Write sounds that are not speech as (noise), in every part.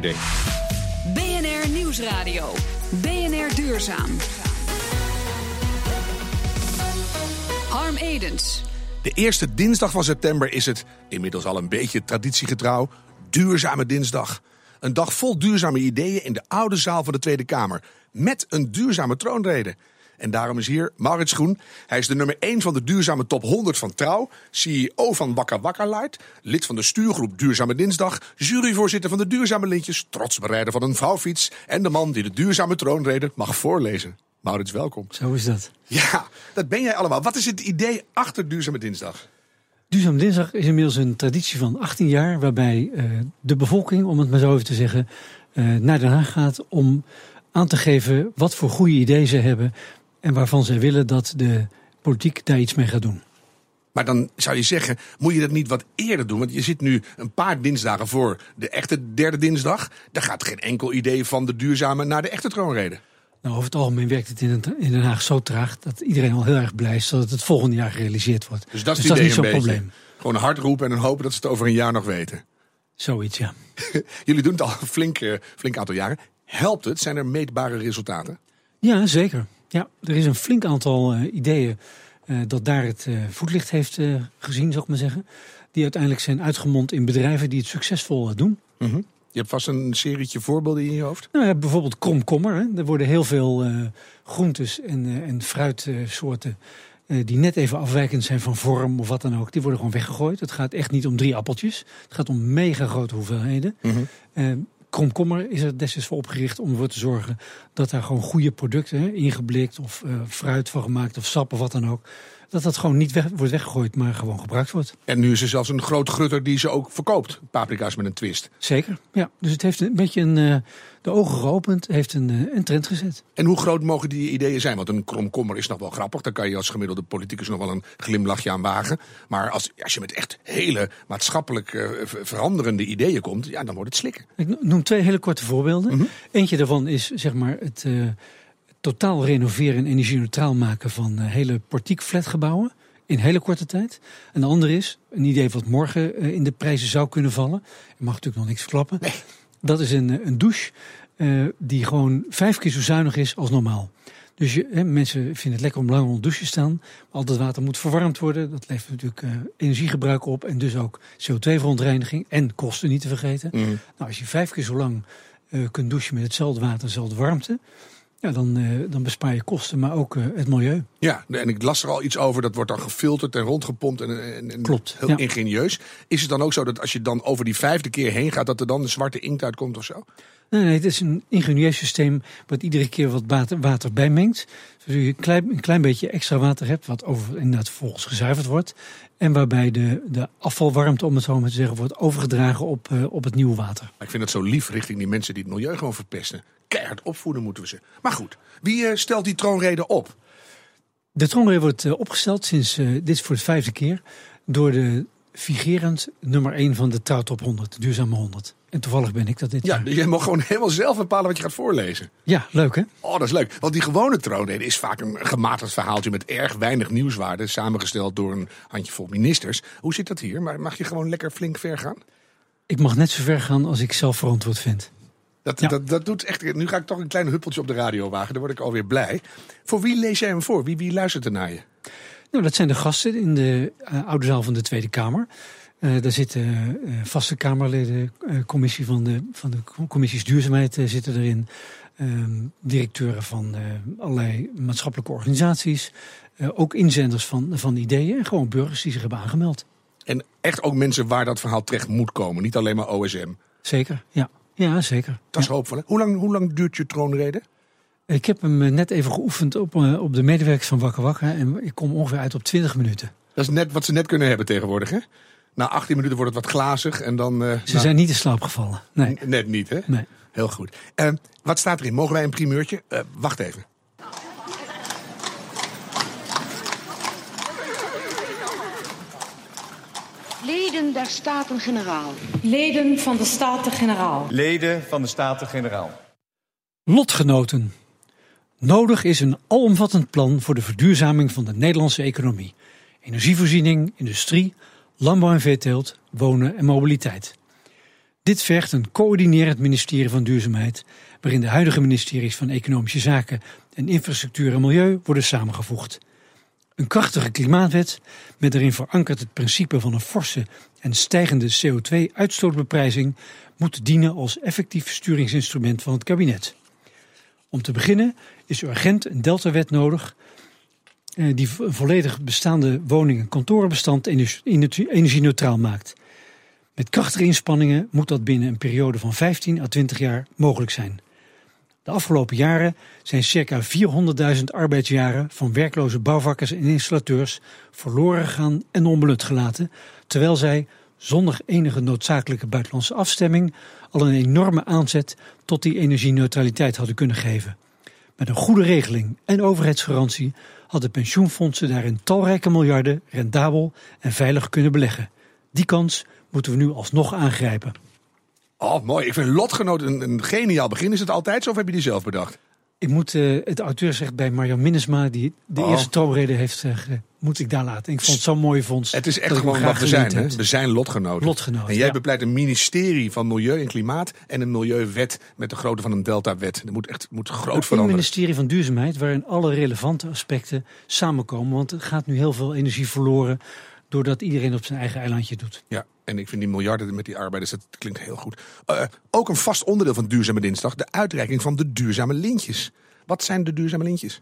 BNR Nieuwsradio. BNR Duurzaam. Harm Edens. De eerste dinsdag van september is het, inmiddels al een beetje traditiegetrouw, Duurzame Dinsdag. Een dag vol duurzame ideeën in de oude zaal van de Tweede Kamer. Met een duurzame troonrede. En daarom is hier Maurits Groen. Hij is de nummer 1 van de duurzame top 100 van Trouw. CEO van Wakka Wakka Light. Lid van de stuurgroep Duurzame Dinsdag. Juryvoorzitter van de Duurzame Lintjes. Trots bereider van een vouwfiets. En de man die de duurzame troonrede mag voorlezen. Maurits, welkom. Zo is dat. Ja, dat ben jij allemaal. Wat is het idee achter Duurzame Dinsdag? Duurzaam Dinsdag is inmiddels een traditie van 18 jaar. Waarbij uh, de bevolking, om het maar zo even te zeggen, uh, naar Den Haag gaat om aan te geven wat voor goede ideeën ze hebben en waarvan zij willen dat de politiek daar iets mee gaat doen. Maar dan zou je zeggen, moet je dat niet wat eerder doen? Want je zit nu een paar dinsdagen voor de echte derde dinsdag. Daar gaat geen enkel idee van de duurzame naar de echte troonrede. Nou, over het algemeen werkt het in, Den Haag zo traag dat iedereen al heel erg blij is dat het het volgende jaar gerealiseerd wordt. Dus dat is, dus niet zo'n probleem. Gewoon hard roepen en hopen dat ze het over een jaar nog weten. Zoiets, ja. (laughs) Jullie doen het al een flink, uh, flink aantal jaren. Helpt het? Zijn er meetbare resultaten? Ja, zeker. Ja, er is een flink aantal uh, ideeën uh, dat daar het uh, voetlicht heeft gezien, zou ik maar zeggen. Die uiteindelijk zijn uitgemond in bedrijven die het succesvol doen. -hmm. Je hebt vast een serietje voorbeelden in je hoofd? Nou, ja, bijvoorbeeld kromkommer. Hè. Er worden heel veel groentes en, en fruitsoorten die net even afwijkend zijn van vorm of wat dan ook. Die worden gewoon weggegooid. Het gaat echt niet om drie appeltjes. Het gaat om mega grote hoeveelheden. Mm -hmm. Kromkommer is er destijds voor opgericht om ervoor te zorgen dat daar gewoon goede producten, hè, ingeblikt of uh, fruit van gemaakt of sap of wat dan ook, dat dat gewoon niet weg, wordt weggegooid, maar gewoon gebruikt wordt. En nu is er zelfs een groot grutter die ze ook verkoopt, paprika's met een twist. Zeker, ja. Dus het heeft een beetje een, uh, de ogen geopend, heeft een, uh, een trend gezet. En hoe groot mogen die ideeën zijn? Want een kromkommer is nog wel grappig, daar kan je als gemiddelde politicus nog wel een glimlachje aan wagen. Maar als, als je met echt hele maatschappelijk uh, veranderende ideeën komt, ja, dan wordt het slikken. Ik noem twee hele korte voorbeelden. Mm -hmm. Eentje daarvan is zeg maar het totaal renoveren en energie-neutraal maken van uh, hele portiek-flatgebouwen in hele korte tijd. En de andere is, een idee wat morgen uh, in de prijzen zou kunnen vallen. Ik mag natuurlijk nog niks verklappen. Nee. Dat is een, een douche uh, die gewoon vijf keer zo zuinig is als normaal. Dus je, hè, mensen vinden het lekker om lang onder douche te staan. Maar al dat water moet verwarmd worden. Dat levert natuurlijk uh, energiegebruik op. En dus ook CO2-verontreiniging. En kosten niet te vergeten. Mm. Nou, als je vijf keer zo lang uh, kunt douchen met hetzelfde water, dezelfde warmte. Ja, dan, uh, dan bespaar je kosten, maar ook uh, het milieu. Ja, en ik las er al iets over. Dat wordt dan gefilterd en rondgepompt. En, en, en Klopt. Heel ja. ingenieus. Is het dan ook zo dat als je dan over die vijfde keer heen gaat, dat er dan een zwarte inkt uitkomt of zo? Nee, nee, het is een ingenieus systeem wat iedere keer wat water, bijmengt. Zodat je een klein, een klein beetje extra water hebt, wat over, inderdaad vervolgens gezuiverd wordt. En waarbij de, de afvalwarmte, om het zo maar te zeggen, wordt overgedragen op, uh, op het nieuwe water. Ik vind het zo lief richting die mensen die het milieu gewoon verpesten. Keihard opvoeden moeten we ze. Maar goed, wie uh, stelt die troonrede op? De troonrede wordt uh, opgesteld sinds, dit is voor de vijfde keer, door de vigerend nummer 1 van de Trouw Top 100, de Duurzame 100. En toevallig ben ik dat dit ja, jaar. je mag gewoon helemaal zelf bepalen wat je gaat voorlezen. Ja, leuk hè? Oh, dat is leuk. Want die gewone troonrede is vaak een gematigd verhaaltje met erg weinig nieuwswaarde. Samengesteld door een handjevol ministers. Hoe zit dat hier? Maar mag je gewoon lekker flink ver gaan? Ik mag net zo ver gaan als ik zelf verantwoord vind. Dat, ja. dat, dat doet echt. Nu ga ik toch een klein huppeltje op de radio wagen. Daar word ik alweer blij. Voor wie lees jij hem voor? Wie, wie luistert er naar je? Nou, dat zijn de gasten in de uh, oude zaal van de Tweede Kamer. Uh, daar zitten uh, vaste Kamerleden, uh, commissie van de, van de commissies duurzaamheid zitten erin. directeuren van allerlei maatschappelijke organisaties. ook inzenders van, van ideeën en gewoon burgers die zich hebben aangemeld. En echt ook mensen waar dat verhaal terecht moet komen, niet alleen maar OSM. Zeker, ja. Ja, zeker. Dat is ja. hoopvol. Hoe lang, hoe lang duurt je troonrede? Ik heb hem net even geoefend op, op de medewerkers van Wakker Wakker. En ik kom ongeveer uit op 20 minuten. Dat is net wat ze net kunnen hebben tegenwoordig, hè? Na 18 minuten wordt het wat glazig en dan... Uh, Ze zijn niet in slaap gevallen. Nee. Net niet, hè? Nee. Heel goed. Uh, wat staat erin? Mogen wij een primeurtje? Uh, wacht even. Leden der Staten-Generaal. Leden van de Staten-Generaal. Leden van de Staten-Generaal. Lotgenoten. Nodig is een alomvattend plan voor de verduurzaming van de Nederlandse economie. Energievoorziening, industrie, landbouw en veeteelt, wonen en mobiliteit. Dit vergt een coördinerend ministerie van Duurzaamheid, waarin de huidige ministeries van Economische Zaken en Infrastructuur en Milieu worden samengevoegd. Een krachtige klimaatwet met daarin verankerd het principe van een forse en stijgende CO2-uitstootbeprijzing moet dienen als effectief sturingsinstrument van het kabinet. Om te beginnen is urgent een deltawet nodig die een volledig bestaande woning- en kantorenbestand energie-neutraal maakt. Met krachtige inspanningen moet dat binnen een periode van 15 à 20 jaar mogelijk zijn. De afgelopen jaren zijn circa 400.000 arbeidsjaren van werkloze bouwvakkers en installateurs verloren gegaan en onbenut gelaten, terwijl zij zonder enige noodzakelijke buitenlandse afstemming al een enorme aanzet tot die energieneutraliteit hadden kunnen geven. Met een goede regeling en overheidsgarantie hadden pensioenfondsen daarin talrijke miljarden rendabel en veilig kunnen beleggen. Die kans moeten we nu alsnog aangrijpen. Oh, mooi. Ik vind Lotgenoot een, een geniaal begin. Is het altijd zo of heb je die zelf bedacht? Ik moet uh, het auteursrecht bij Marjan Minnesma, die de Oh. eerste troonrede heeft, uh, moet ik daar laten. Ik vond het zo'n mooi fonds. Het is echt gewoon wat we zijn. Hè? We zijn lotgenoten. Lotgenoten, En jij ja. bepleit een ministerie van Milieu en Klimaat en een milieuwet met de grootte van een deltawet. Dat moet echt moet groot Een veranderen. ministerie van Duurzaamheid waarin alle relevante aspecten samenkomen. Want er gaat nu heel veel energie verloren doordat iedereen op zijn eigen eilandje doet. Ja, en ik vind die miljarden met die arbeiders, dat klinkt heel goed. Eh, ook een vast onderdeel van Duurzame Dinsdag, de uitreiking van de duurzame lintjes. Wat zijn de duurzame lintjes?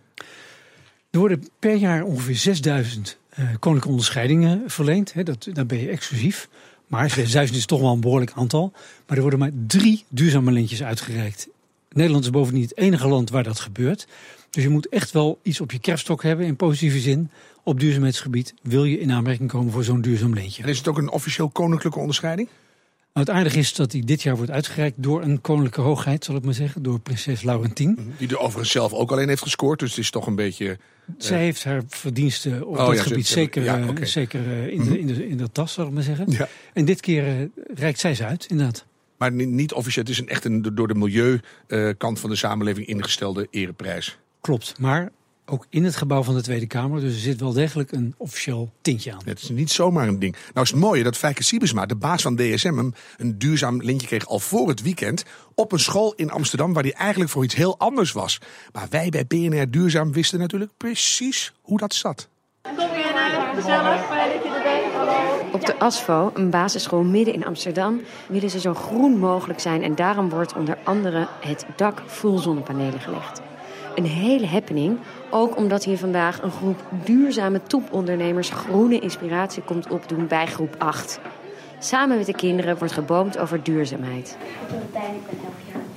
Er worden per jaar ongeveer 6000 eh, koninklijke onderscheidingen verleend. Dat, daar ben je exclusief. Maar 6000 is toch wel een behoorlijk aantal. Maar er worden maar drie duurzame lintjes uitgereikt. Nederland is bovendien het enige land waar dat gebeurt. Dus je moet echt wel iets op je kerfstok hebben in positieve zin. Op duurzaamheidsgebied wil je in aanmerking komen voor zo'n duurzaam lintje. En is het ook een officieel koninklijke onderscheiding? Nou, het aardige is dat die dit jaar wordt uitgereikt door een koninklijke hoogheid, zal ik maar zeggen. Door prinses Laurentien. Die er overigens zelf ook alleen heeft gescoord, dus het is toch een beetje... Zij heeft haar verdiensten op Oh, dat ja, gebied ze- zeker, ja, eh, zeker eh, in, de, in, de, in de tas, zal ik maar zeggen. Ja. En dit keer eh, reikt zij ze uit, inderdaad. Maar ni- niet officieel, het is een echt een door de milieukant van de samenleving ingestelde ereprijs. Klopt, maar ook in het gebouw van de Tweede Kamer. Dus er zit wel degelijk een officieel tintje aan. Het is niet zomaar een ding. Nou is het mooie dat Fijke Siebesma, de baas van DSM, hem een duurzaam lintje kreeg al voor het weekend. Op een school in Amsterdam waar hij eigenlijk voor iets heel anders was. Maar wij bij BNR Duurzaam wisten natuurlijk precies hoe dat zat. Op de ASFO, een basisschool midden in Amsterdam, willen ze zo groen mogelijk zijn. En daarom wordt onder andere het dak vol zonnepanelen gelegd. Een hele happening, ook omdat hier vandaag een groep duurzame topondernemers groene inspiratie komt opdoen bij groep 8. Samen met de kinderen wordt geboomd over duurzaamheid.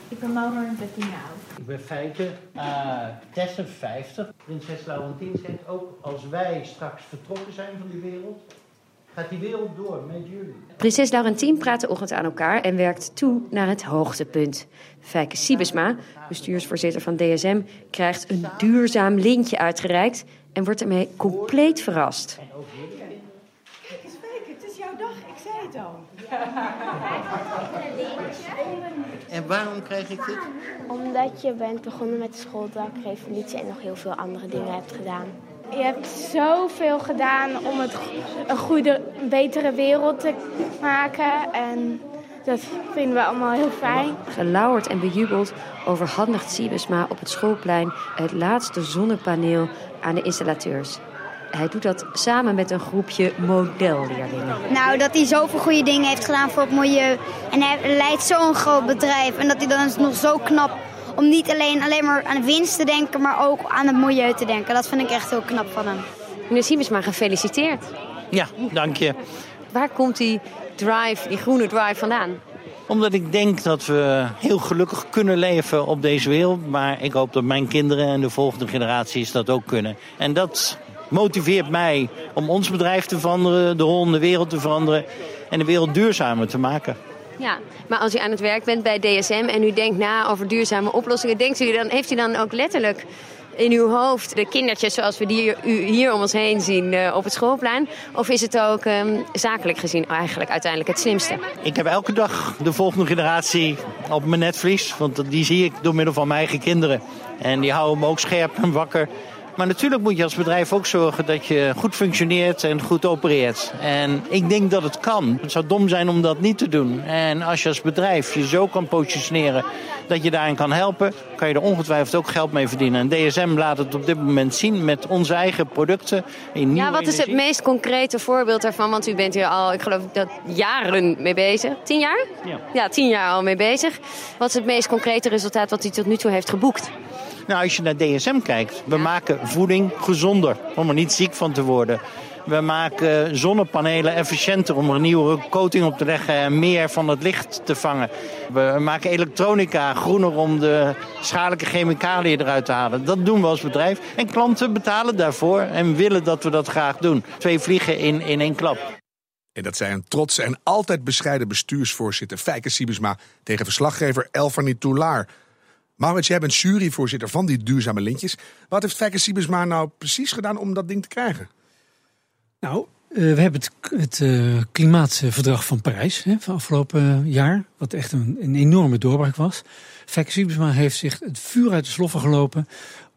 Ik ben Maura en 13 jaar oud. Ik ben Fijke, uh, 56. Prinses Laurentien zegt ook als wij straks vertrokken zijn van die wereld, gaat die wereld door met jullie. Prinses Laurentien praat de ochtend aan elkaar en werkt toe naar het hoogtepunt. Fijke Siebesma, bestuursvoorzitter van DSM, krijgt een duurzaam lintje uitgereikt en wordt ermee compleet verrast. Het is fake, het is jouw dag, ik zei het al. En waarom krijg ik dit? Omdat je bent begonnen met de schooldakrevolutie en nog heel veel andere dingen hebt gedaan. Je hebt zoveel gedaan om het een goede, een betere wereld te maken. En dat vinden we allemaal heel fijn. Gelauwerd en bejubeld overhandigt Siebesma op het schoolplein het laatste zonnepaneel aan de installateurs. Hij doet dat samen met een groepje modelleerlingen. Nou, dat hij zoveel goede dingen heeft gedaan voor het milieu. En hij leidt zo'n groot bedrijf. En dat hij dan is nog zo knap om niet alleen, alleen maar aan de winst te denken, maar ook aan het milieu te denken. Dat vind ik echt heel knap van hem. Meneer Siebesma, gefeliciteerd. Ja, dank je. Waar komt die drive, die groene drive vandaan? Omdat ik denk dat we heel gelukkig kunnen leven op deze wereld. Maar ik hoop dat mijn kinderen en de volgende generaties dat ook kunnen. En dat motiveert mij om ons bedrijf te veranderen, de rol in de wereld te veranderen en de wereld duurzamer te maken. Ja, maar als u aan het werk bent bij DSM en u denkt na over duurzame oplossingen, denkt u dan, heeft u dan ook letterlijk in uw hoofd de kindertjes zoals we die u hier om ons heen zien uh, op het schoolplein? Of is het ook um, zakelijk gezien eigenlijk uiteindelijk het slimste? Ik heb elke dag de volgende generatie op mijn netvlies, want die zie ik door middel van mijn eigen kinderen. En die houden me ook scherp en wakker Maar natuurlijk moet je als bedrijf ook zorgen dat je goed functioneert en goed opereert. En ik denk dat het kan. Het zou dom zijn om dat niet te doen. En als je als bedrijf je zo kan positioneren dat je daarin kan helpen, kan je er ongetwijfeld ook geld mee verdienen. En DSM laat het op dit moment zien met onze eigen producten. In Ja, wat is het meest concrete voorbeeld daarvan? Want u bent hier al, ik geloof dat jaren mee bezig. Tien jaar? Ja. Ja, tien jaar al mee bezig. Wat is het meest concrete resultaat wat u tot nu toe heeft geboekt? Nou, als je naar DSM kijkt, we maken voeding gezonder om er niet ziek van te worden. We maken zonnepanelen efficiënter om er een nieuwe coating op te leggen en meer van het licht te vangen. We maken elektronica groener om de schadelijke chemicaliën eruit te halen. Dat doen we als bedrijf. En klanten betalen daarvoor en willen dat we dat graag doen. Twee vliegen in, in één klap. En dat zei een trotse en altijd bescheiden bestuursvoorzitter Fijke Siebesma tegen verslaggever Elfanie Toulaar. Maurits, jij bent juryvoorzitter van die duurzame lintjes. Wat heeft Siebesma nou precies gedaan om dat ding te krijgen? Nou, eh, we hebben het, het eh, klimaatverdrag van Parijs hè, van afgelopen jaar, wat echt een, een enorme doorbraak was. Siebesma heeft zich het vuur uit de sloffen gelopen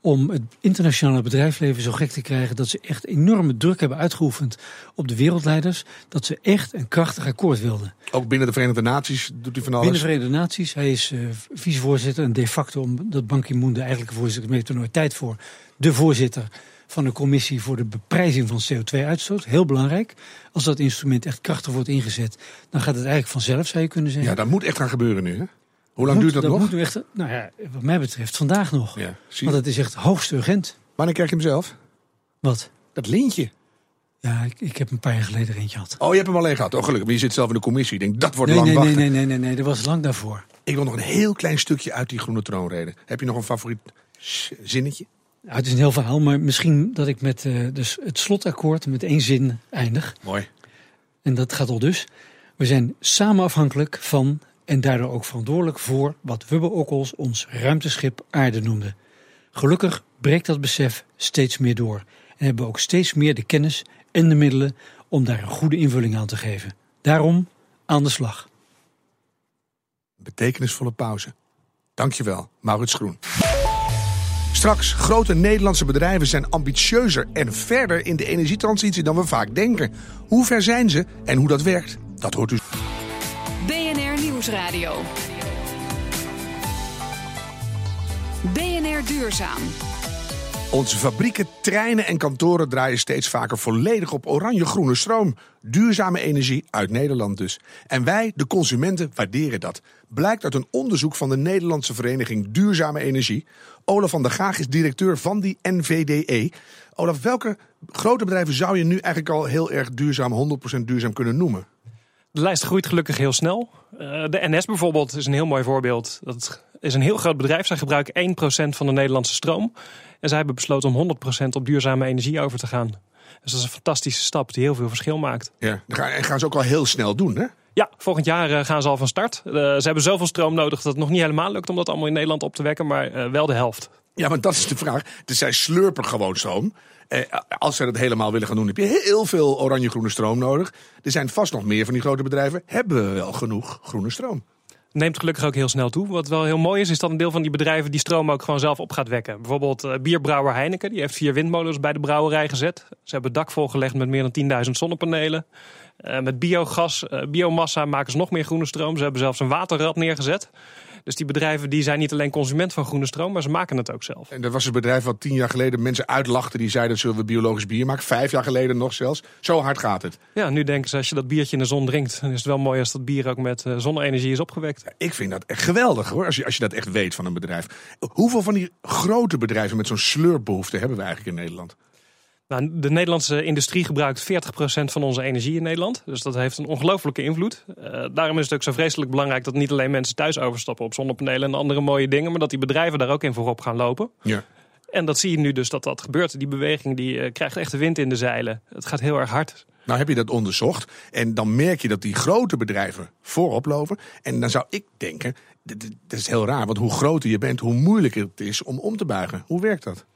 om het internationale bedrijfsleven zo gek te krijgen dat ze echt enorme druk hebben uitgeoefend op de wereldleiders, dat ze echt een krachtig akkoord wilden. Ook binnen de Verenigde Naties doet hij van alles. Binnen de Verenigde Naties, hij is uh, vicevoorzitter en de facto, omdat Ban Ki-moon de eigenlijke voorzitter heeft er nooit tijd voor, de voorzitter van de commissie voor de beprijzing van CO2-uitstoot. Heel belangrijk. Als dat instrument echt krachtig wordt ingezet, dan gaat het eigenlijk vanzelf, zou je kunnen zeggen. Ja, dat moet echt gaan gebeuren nu, hè? Hoe lang duurt dat, nog? Moet nu echt, nou ja, wat mij betreft vandaag nog. Ja. Want het is echt hoogst urgent. Wanneer krijg je hem zelf? Wat? Dat lintje. Ja, ik, ik heb een paar jaar geleden er eentje gehad. Oh, je hebt hem alleen gehad. Oh, gelukkig. Maar je zit zelf in de commissie. Ik denk, dat wordt nee, lang nee, wachten. nee, nee, nee, nee, nee, dat was lang daarvoor. Ik wil nog een heel klein stukje uit die groene troonrede. Heb je nog een favoriet zinnetje? Nou, het is een heel verhaal, maar misschien dat ik met eh, dus het slotakkoord met één zin eindig. Mooi. En dat gaat al dus. We zijn samen afhankelijk van en daardoor ook verantwoordelijk voor wat Wubbe Okkels ons ruimteschip aarde noemde. Gelukkig breekt dat besef steeds meer door en hebben we ook steeds meer de kennis en de middelen om daar een goede invulling aan te geven. Daarom aan de slag. Betekenisvolle pauze. Dankjewel, Maurits Groen. Straks, grote Nederlandse bedrijven zijn ambitieuzer en verder in de energietransitie dan we vaak denken. Hoe ver zijn ze en hoe dat werkt, dat hoort u. BNR BNR Duurzaam. Onze fabrieken, treinen en kantoren draaien steeds vaker volledig op oranje-groene stroom. Duurzame energie uit Nederland dus. En wij, de consumenten, waarderen dat. Blijkt uit een onderzoek van de Nederlandse Vereniging Duurzame Energie. Olaf van der Gaag is directeur van die NVDE. Olaf, welke grote bedrijven zou je nu eigenlijk al heel erg duurzaam, 100% duurzaam kunnen noemen? De lijst groeit gelukkig heel snel. Uh, de NS bijvoorbeeld is een heel mooi voorbeeld. Dat is een heel groot bedrijf. Zij gebruiken 1% van de Nederlandse stroom. En zij hebben besloten om 100% op duurzame energie over te gaan. Dus dat is een fantastische stap die heel veel verschil maakt. Ja, en gaan ze ook al heel snel doen, hè? Ja, volgend jaar uh, gaan ze al van start. Uh, ze hebben zoveel stroom nodig dat het nog niet helemaal lukt om dat allemaal in Nederland op te wekken, maar uh, wel de helft. Ja, want dat is de vraag. Dus zij slurpen gewoon stroom. Eh, als ze dat helemaal willen gaan doen, heb je heel veel oranje-groene stroom nodig. Er zijn vast nog meer van die grote bedrijven. Hebben we wel genoeg groene stroom? Neemt gelukkig ook heel snel toe. Wat wel heel mooi is, is dat een deel van die bedrijven die stroom ook gewoon zelf op gaat wekken. Bijvoorbeeld uh, bierbrouwer Heineken, die heeft vier windmolens bij de brouwerij gezet. Ze hebben dak volgelegd met meer dan 10.000 zonnepanelen. Uh, met biogas, uh, biomassa maken ze nog meer groene stroom. Ze hebben zelfs een waterrad neergezet. Dus die bedrijven die zijn niet alleen consument van groene stroom, maar ze maken het ook zelf. En dat was het bedrijf wat tien jaar geleden mensen uitlachten. Die zeiden, zullen we biologisch bier maken? Vijf jaar geleden nog zelfs. Zo hard gaat het. Ja, nu denken ze, als je dat biertje in de zon drinkt... dan is het wel mooi als dat bier ook met uh, zonne-energie is opgewekt. Ja, ik vind dat echt geweldig hoor, als je, als je dat echt weet van een bedrijf. Hoeveel van die grote bedrijven met zo'n slurpbehoefte hebben we eigenlijk in Nederland? Nou, de Nederlandse industrie gebruikt 40% van onze energie in Nederland. Dus dat heeft een ongelofelijke invloed. Uh, daarom is het ook zo vreselijk belangrijk dat niet alleen mensen thuis overstappen op zonnepanelen en andere mooie dingen, maar dat die bedrijven daar ook in voorop gaan lopen. Ja. En dat zie je nu dus dat dat gebeurt. Die beweging die uh, krijgt echt de wind in de zeilen. Het gaat heel erg hard. Nou heb je dat onderzocht en dan merk je dat die grote bedrijven voorop lopen. En dan zou ik denken, dat is heel raar, want hoe groter je bent, hoe moeilijker het is om om te buigen. Hoe werkt dat?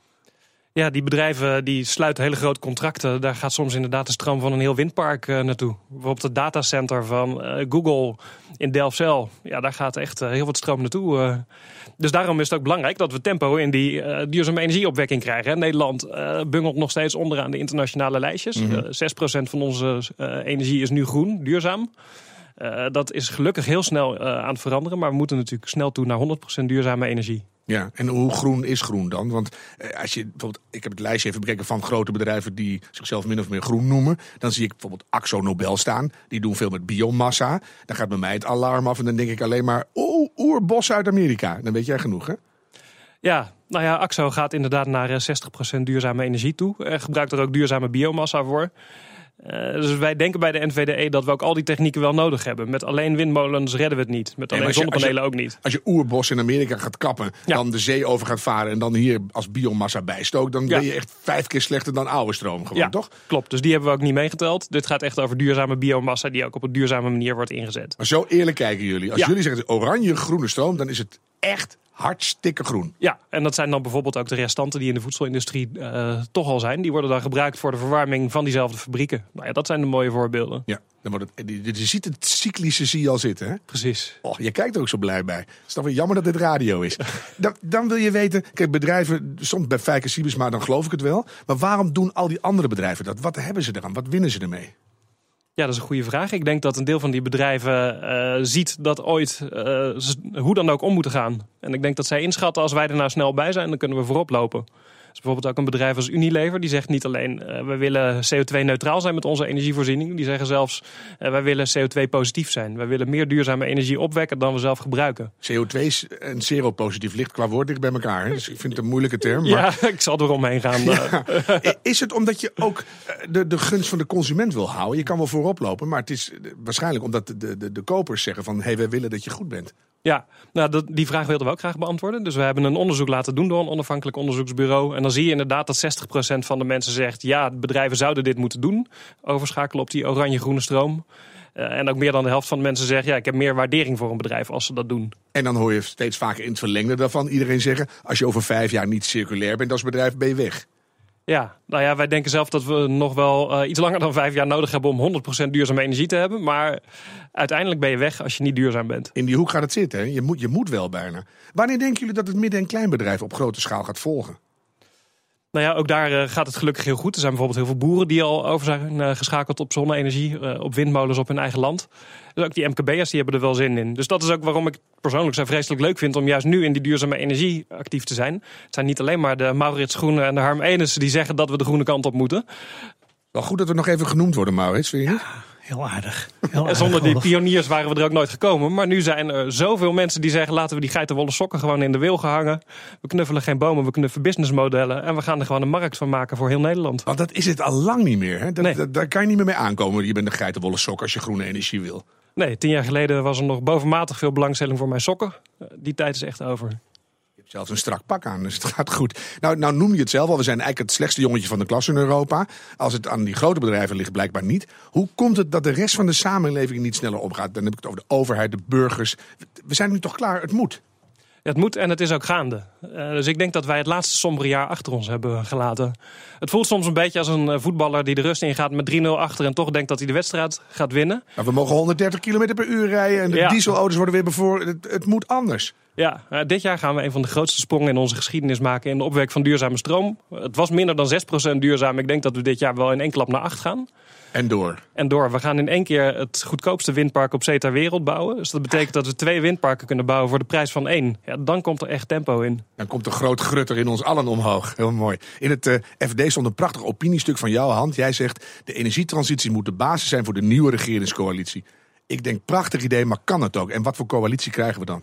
Ja, die bedrijven die sluiten hele grote contracten. Daar gaat soms inderdaad de stroom van een heel windpark uh, naartoe. Bijvoorbeeld het datacenter van uh, Google in Delfzijl. Ja, daar gaat echt uh, heel wat stroom naartoe. Dus daarom is het ook belangrijk dat we tempo in die duurzame energieopwekking krijgen. Nederland bungelt nog steeds onderaan de internationale lijstjes. Mm -hmm. 6% van onze energie is nu groen, duurzaam. dat is gelukkig heel snel aan het veranderen. Maar we moeten natuurlijk snel toe naar 100% duurzame energie. Ja, en hoe groen is groen dan? Want eh, als je bijvoorbeeld, ik heb het lijstje even bekeken van grote bedrijven die zichzelf min of meer groen noemen. Dan zie ik bijvoorbeeld Axo Nobel staan. Die doen veel met biomassa. Dan gaat bij mij het alarm af en dan denk ik alleen maar, oerbos uit Amerika. Dan weet jij genoeg, hè? Ja, nou ja, Axo gaat inderdaad naar 60% duurzame energie toe. En gebruikt er ook duurzame biomassa voor. Uh, dus wij denken bij de NVDE dat we ook al die technieken wel nodig hebben. Met alleen windmolens redden we het niet. Met alleen zonnepanelen ook niet. Als je oerbos in Amerika gaat kappen, ja. dan de zee over gaat varen en dan hier als biomassa bijstookt, dan ja. ben je echt vijf keer slechter dan oude stroom gewoon, toch? Klopt, dus die hebben we ook niet meegeteld. Dit gaat echt over duurzame biomassa die ook op een duurzame manier wordt ingezet. Maar zo eerlijk kijken jullie. Als jullie zeggen oranje groene stroom, dan is het echt hartstikke groen. Ja, en dat zijn dan bijvoorbeeld ook de restanten die in de voedselindustrie uh, toch al zijn. Die worden dan gebruikt voor de verwarming van diezelfde fabrieken. Nou ja, dat zijn de mooie voorbeelden. Ja, dan wordt het, je ziet het cyclische zie je al zitten, hè? Precies. Oh, je kijkt er ook zo blij bij. Het is toch wel jammer dat dit radio is. (laughs) dan, dan, wil je weten, kijk, bedrijven, soms bij Fijke Siebes, maar dan geloof ik het wel. Maar waarom doen al die andere bedrijven dat? Wat hebben ze eraan? Wat winnen ze ermee? Ja, dat is een goede vraag. Ik denk dat een deel van die bedrijven uh, ziet dat ooit ze hoe dan ook om moeten gaan. En ik denk dat zij inschatten als wij er nou snel bij zijn, dan kunnen we voorop lopen. Dus bijvoorbeeld ook een bedrijf als Unilever, die zegt niet alleen uh, we willen CO2-neutraal zijn met onze energievoorziening. Die zeggen zelfs uh, wij willen CO2-positief zijn. Wij willen meer duurzame energie opwekken dan we zelf gebruiken. CO2 en zero-positief ligt qua woord dicht bij elkaar. Hè? Dus ik vind het een moeilijke term. Maar... Ja, (laughs) ik zal er omheen gaan. Ja. (laughs) Is het omdat je ook de, de gunst van de consument wil houden? Je kan wel voorop lopen, maar het is waarschijnlijk omdat de, de, de kopers zeggen van hé, hey, wij willen dat je goed bent. Ja, nou, die vraag wilden we ook graag beantwoorden. Dus we hebben een onderzoek laten doen door een onafhankelijk onderzoeksbureau. En dan zie je inderdaad dat 60% van de mensen zegt... ja, bedrijven zouden dit moeten doen. Overschakelen op die oranje-groene stroom. Uh, en ook meer dan de helft van de mensen zegt... ja, ik heb meer waardering voor een bedrijf als ze dat doen. En dan hoor je steeds vaker in het verlengde daarvan iedereen zeggen... als je over vijf jaar niet circulair bent als bedrijf, ben je weg. Ja, nou ja, wij denken zelf dat we nog wel uh, iets langer dan vijf jaar nodig hebben om 100% duurzame energie te hebben. Maar uiteindelijk ben je weg als je niet duurzaam bent. In die hoek gaat het zitten, hè? Je, moet, je moet wel bijna. Wanneer denken jullie dat het midden- en kleinbedrijf op grote schaal gaat volgen? Nou ja, ook daar uh, gaat het gelukkig heel goed. Er zijn bijvoorbeeld heel veel boeren die al over zijn uh, geschakeld op zonne-energie, uh, op windmolens op hun eigen land. Dus ook die MKB'ers die hebben er wel zin in. Dus dat is ook waarom ik persoonlijk zo vreselijk leuk vind om juist nu in die duurzame energie actief te zijn. Het zijn niet alleen maar de Maurits Groene en de Harm Enes die zeggen dat we de groene kant op moeten. Wel goed dat we nog even genoemd worden, Maurits, vind je? Ja. Heel aardig. Heel en zonder die pioniers waren we er ook nooit gekomen. Maar nu zijn er zoveel mensen die zeggen... laten we die geitenwolle sokken gewoon in de wil gehangen. We knuffelen geen bomen, we knuffelen businessmodellen. En we gaan er gewoon een markt van maken voor heel Nederland. Want dat is het al lang niet meer. Hè? Dat, nee. dat, daar kan je niet meer mee aankomen. Je bent een geitenwolle sok als je groene energie wil. Nee, tien jaar geleden was er nog bovenmatig veel belangstelling voor mijn sokken. Die tijd is echt over zelfs een strak pak aan, dus het (laughs) gaat goed. Nou, nou noem je het zelf al, we zijn eigenlijk het slechtste jongetje van de klas in Europa. Als het aan die grote bedrijven ligt, blijkbaar niet. Hoe komt het dat de rest van de samenleving niet sneller omgaat? Dan heb ik het over de overheid, de burgers. We zijn nu toch klaar, het moet. Het moet en het is ook gaande. Uh, dus ik denk dat wij het laatste sombere jaar achter ons hebben gelaten. Het voelt soms een beetje als een voetballer die de rust ingaat met 3-0 achter... en toch denkt dat hij de wedstrijd gaat winnen. We mogen 130 km per uur rijden en de ja. dieselauto's worden weer bevoor. Het, het moet anders. Ja, uh, dit jaar gaan we een van de grootste sprongen in onze geschiedenis maken in de opwek van duurzame stroom. Het was minder dan 6% duurzaam. Ik denk dat we dit jaar wel in één klap naar 8 gaan. En door. En door. We gaan in één keer het goedkoopste windpark op zee ter wereld bouwen. Dus dat betekent dat we twee windparken kunnen bouwen voor de prijs van één. Ja, dan komt er echt tempo in. Dan komt de groot grutter in ons allen omhoog. Heel mooi. In het uh, FD stond een prachtig opiniestuk van jouw hand. Jij zegt, de energietransitie moet de basis zijn voor de nieuwe regeringscoalitie. Ik denk, prachtig idee, maar kan het ook? En wat voor coalitie krijgen we dan?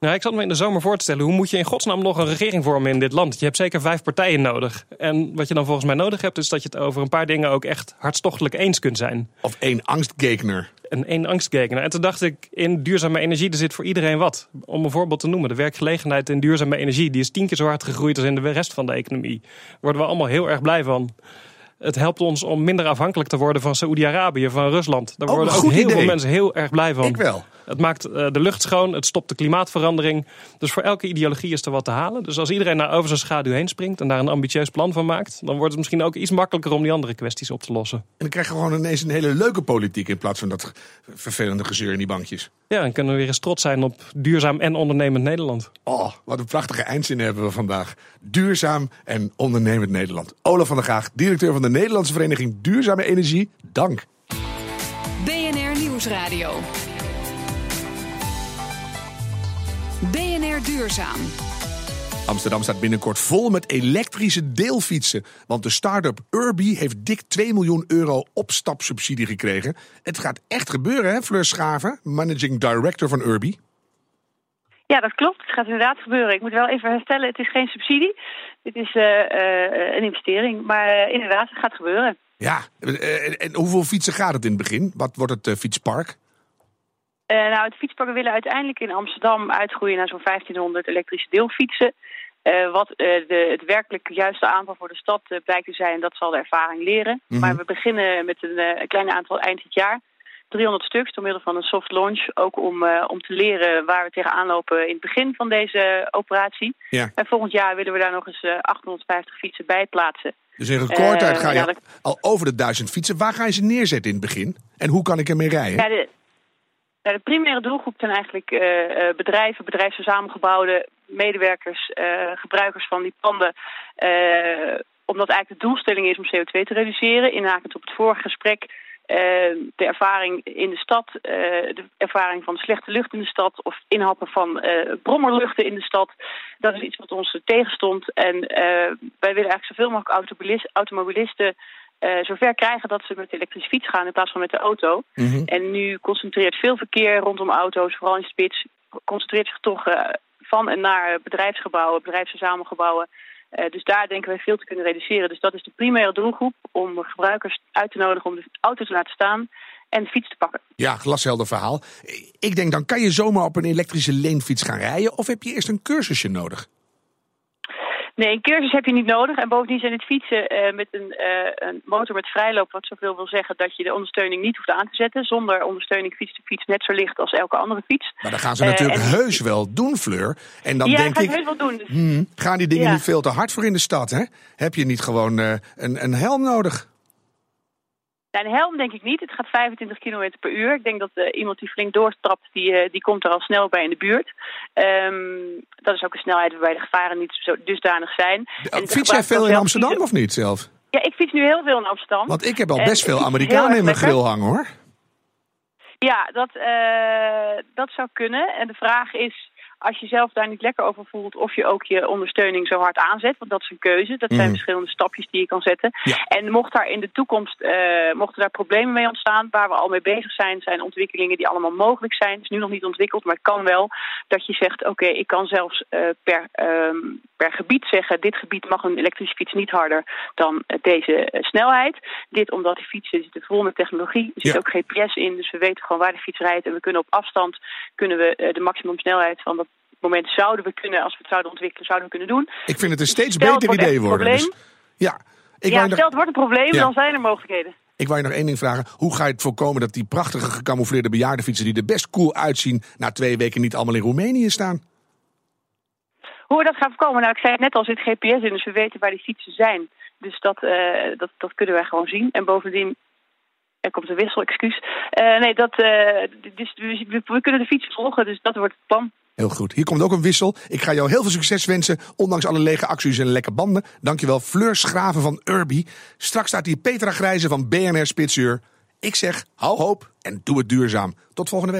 Nou, ik zat me in de zomer voor te stellen, hoe moet je in godsnaam nog een regering vormen in dit land? Je hebt zeker vijf partijen nodig. En wat je dan volgens mij nodig hebt, is dat je het over een paar dingen ook echt hartstochtelijk eens kunt zijn. Of één angstgekner. Een één angstgekner. En toen dacht ik, in duurzame energie, er zit voor iedereen wat. Om een voorbeeld te noemen, de werkgelegenheid in duurzame energie, die is tien keer zo hard gegroeid als in de rest van de economie. Daar worden we allemaal heel erg blij van. Het helpt ons om minder afhankelijk te worden van Saoedi-Arabië, van Rusland. Daar worden ook heel idee. veel mensen heel erg blij van. Ik wel. Het maakt eh, de lucht schoon, het stopt de klimaatverandering. Dus voor elke ideologie is er wat te halen. Dus als iedereen naar over zijn schaduw heen springt en daar een ambitieus plan van maakt, dan wordt het misschien ook iets makkelijker om die andere kwesties op te lossen. En dan krijg je gewoon ineens een hele leuke politiek in plaats van dat vervelende gezeur in die bankjes. Ja, dan kunnen we weer eens trots zijn op duurzaam en ondernemend Nederland. Oh, wat een prachtige eindzin hebben we vandaag. Duurzaam en ondernemend Nederland. Olaf van der Gaag, directeur van de Nederlandse Vereniging Duurzame Energie. Dank. BNR Nieuwsradio. BNR Duurzaam. Amsterdam staat binnenkort vol met elektrische deelfietsen. Want de start-up Urbi heeft dik 2 miljoen euro opstapsubsidie gekregen. Het gaat echt gebeuren, hè, Fleur Schaven, managing director van Urbi? Ja, dat klopt. Het gaat inderdaad gebeuren. Ik moet wel even herstellen, het is geen subsidie. Dit is uh, uh, een investering. Maar uh, inderdaad, het gaat gebeuren. Ja, en hoeveel fietsen gaat het in het begin? Wat wordt het fietspark? Nou, het fietspark we willen uiteindelijk in Amsterdam uitgroeien naar zo'n 1500 elektrische deelfietsen. wat de, het werkelijk juiste aantal voor de stad blijkt te zijn, dat zal de ervaring leren. Mm -hmm. Maar we beginnen met een, een klein aantal eind dit jaar. 300 stuks door middel van een soft launch. Ook om, uh, om te leren waar we tegenaan lopen in het begin van deze operatie. Ja. En volgend jaar willen we daar nog eens uh, 850 fietsen bij plaatsen. Dus in recordtijd ga je ja, al over de duizend fietsen. Waar ga je ze neerzetten in het begin? En hoe kan ik ermee rijden? Ja, de, de primaire doelgroep zijn eigenlijk uh, bedrijven, bedrijfsverzamelgebouwden, medewerkers, gebruikers van die panden omdat eigenlijk de doelstelling is om CO2 te reduceren. Inhakend op het vorige gesprek de ervaring in de stad, de ervaring van slechte lucht in de stad of inhappen van brommerluchten in de stad. Dat is iets wat ons tegenstond. En wij willen eigenlijk zoveel mogelijk automobilisten zover krijgen dat ze met de elektrische fiets gaan in plaats van met de auto. Mhm. Mm -hmm. En nu concentreert veel verkeer rondom auto's, vooral in spits, concentreert zich toch van en naar bedrijfsgebouwen, bedrijfsverzamelgebouwen. Uh, dus daar denken wij veel te kunnen reduceren. Dus dat is de primaire doelgroep om gebruikers uit te nodigen om de auto te laten staan en de fiets te pakken. Ja, glashelder verhaal. Ik denk, dan kan je zomaar op een elektrische leenfiets gaan rijden of heb je eerst een cursusje nodig? Nee, een cursus heb je niet nodig. En bovendien zijn het fietsen uh, met een, uh, een, motor met vrijloop, wat zoveel wil zeggen dat je de ondersteuning niet hoeft aan te zetten. Zonder ondersteuning fiets de fiets net zo licht als elke andere fiets. Maar dat gaan ze natuurlijk uh, en... heus wel doen, Fleur. En dan ja, denk ik, heus wel doen. Dus... Hmm, gaan die dingen ja. niet veel te hard voor in de stad? Hè? Heb je niet gewoon een, een helm nodig? Nou, een helm denk ik niet. Het gaat 25 km per uur. Ik denk dat uh, iemand die flink doorstrapt, die, uh, die komt er al snel bij in de buurt. Um, dat is ook een snelheid waarbij de gevaren niet zo dusdanig zijn. En fiets jij veel in Amsterdam fietsen... of niet zelf? Ja, ik fiets nu heel veel in Amsterdam. Want ik heb al best en veel Amerikanen in mijn grill hangen hoor. Ja, dat, uh, dat zou kunnen. En de vraag is, als je zelf daar niet lekker over voelt, of je ook je ondersteuning zo hard aanzet. Want dat is een keuze. Dat zijn Mhm. verschillende stapjes die je kan zetten. Ja. En mocht daar in de toekomst uh, mochten daar problemen mee ontstaan, waar we al mee bezig zijn, zijn ontwikkelingen die allemaal mogelijk zijn. Het is nu nog niet ontwikkeld, maar het kan wel. Dat je zegt, oké, okay, ik kan zelfs uh, per, um, per gebied zeggen, dit gebied mag een elektrische fiets niet harder dan uh, deze snelheid. Dit omdat die fietsen zitten vol met technologie. Er zit Ja. ook GPS in, dus we weten gewoon waar de fiets rijdt. En we kunnen op afstand kunnen we de maximumsnelheid van dat moment zouden we kunnen, als we het zouden ontwikkelen, zouden we kunnen doen. Ik vind het een steeds Stel, het beter idee een worden. Dus, ja, ik ja, nog- stel het wordt een probleem, Ja. dan zijn er mogelijkheden. Ik wou je nog één ding vragen. Hoe ga je het voorkomen dat die prachtige gecamoufleerde bejaardenfietsen... die er best cool uitzien, na twee weken niet allemaal in Roemenië staan? Hoe we dat gaan voorkomen? Nou, ik zei het net al, zit GPS in, dus we weten waar die fietsen zijn. Dus dat, uh, dat, dat kunnen wij gewoon zien. En bovendien, er komt een wissel, excuus. Uh, nee, dat, uh, dus, we, we kunnen de fietsen volgen, dus dat wordt het plan. Heel goed. Hier komt ook een wissel. Ik ga jou heel veel succes wensen, ondanks alle lege acties en lekke banden. Dankjewel, Fleur Schraven van Urbi. Straks staat hier Petra Grijze van BNR Spitsuur. Ik zeg, hou hoop en doe het duurzaam. Tot volgende week.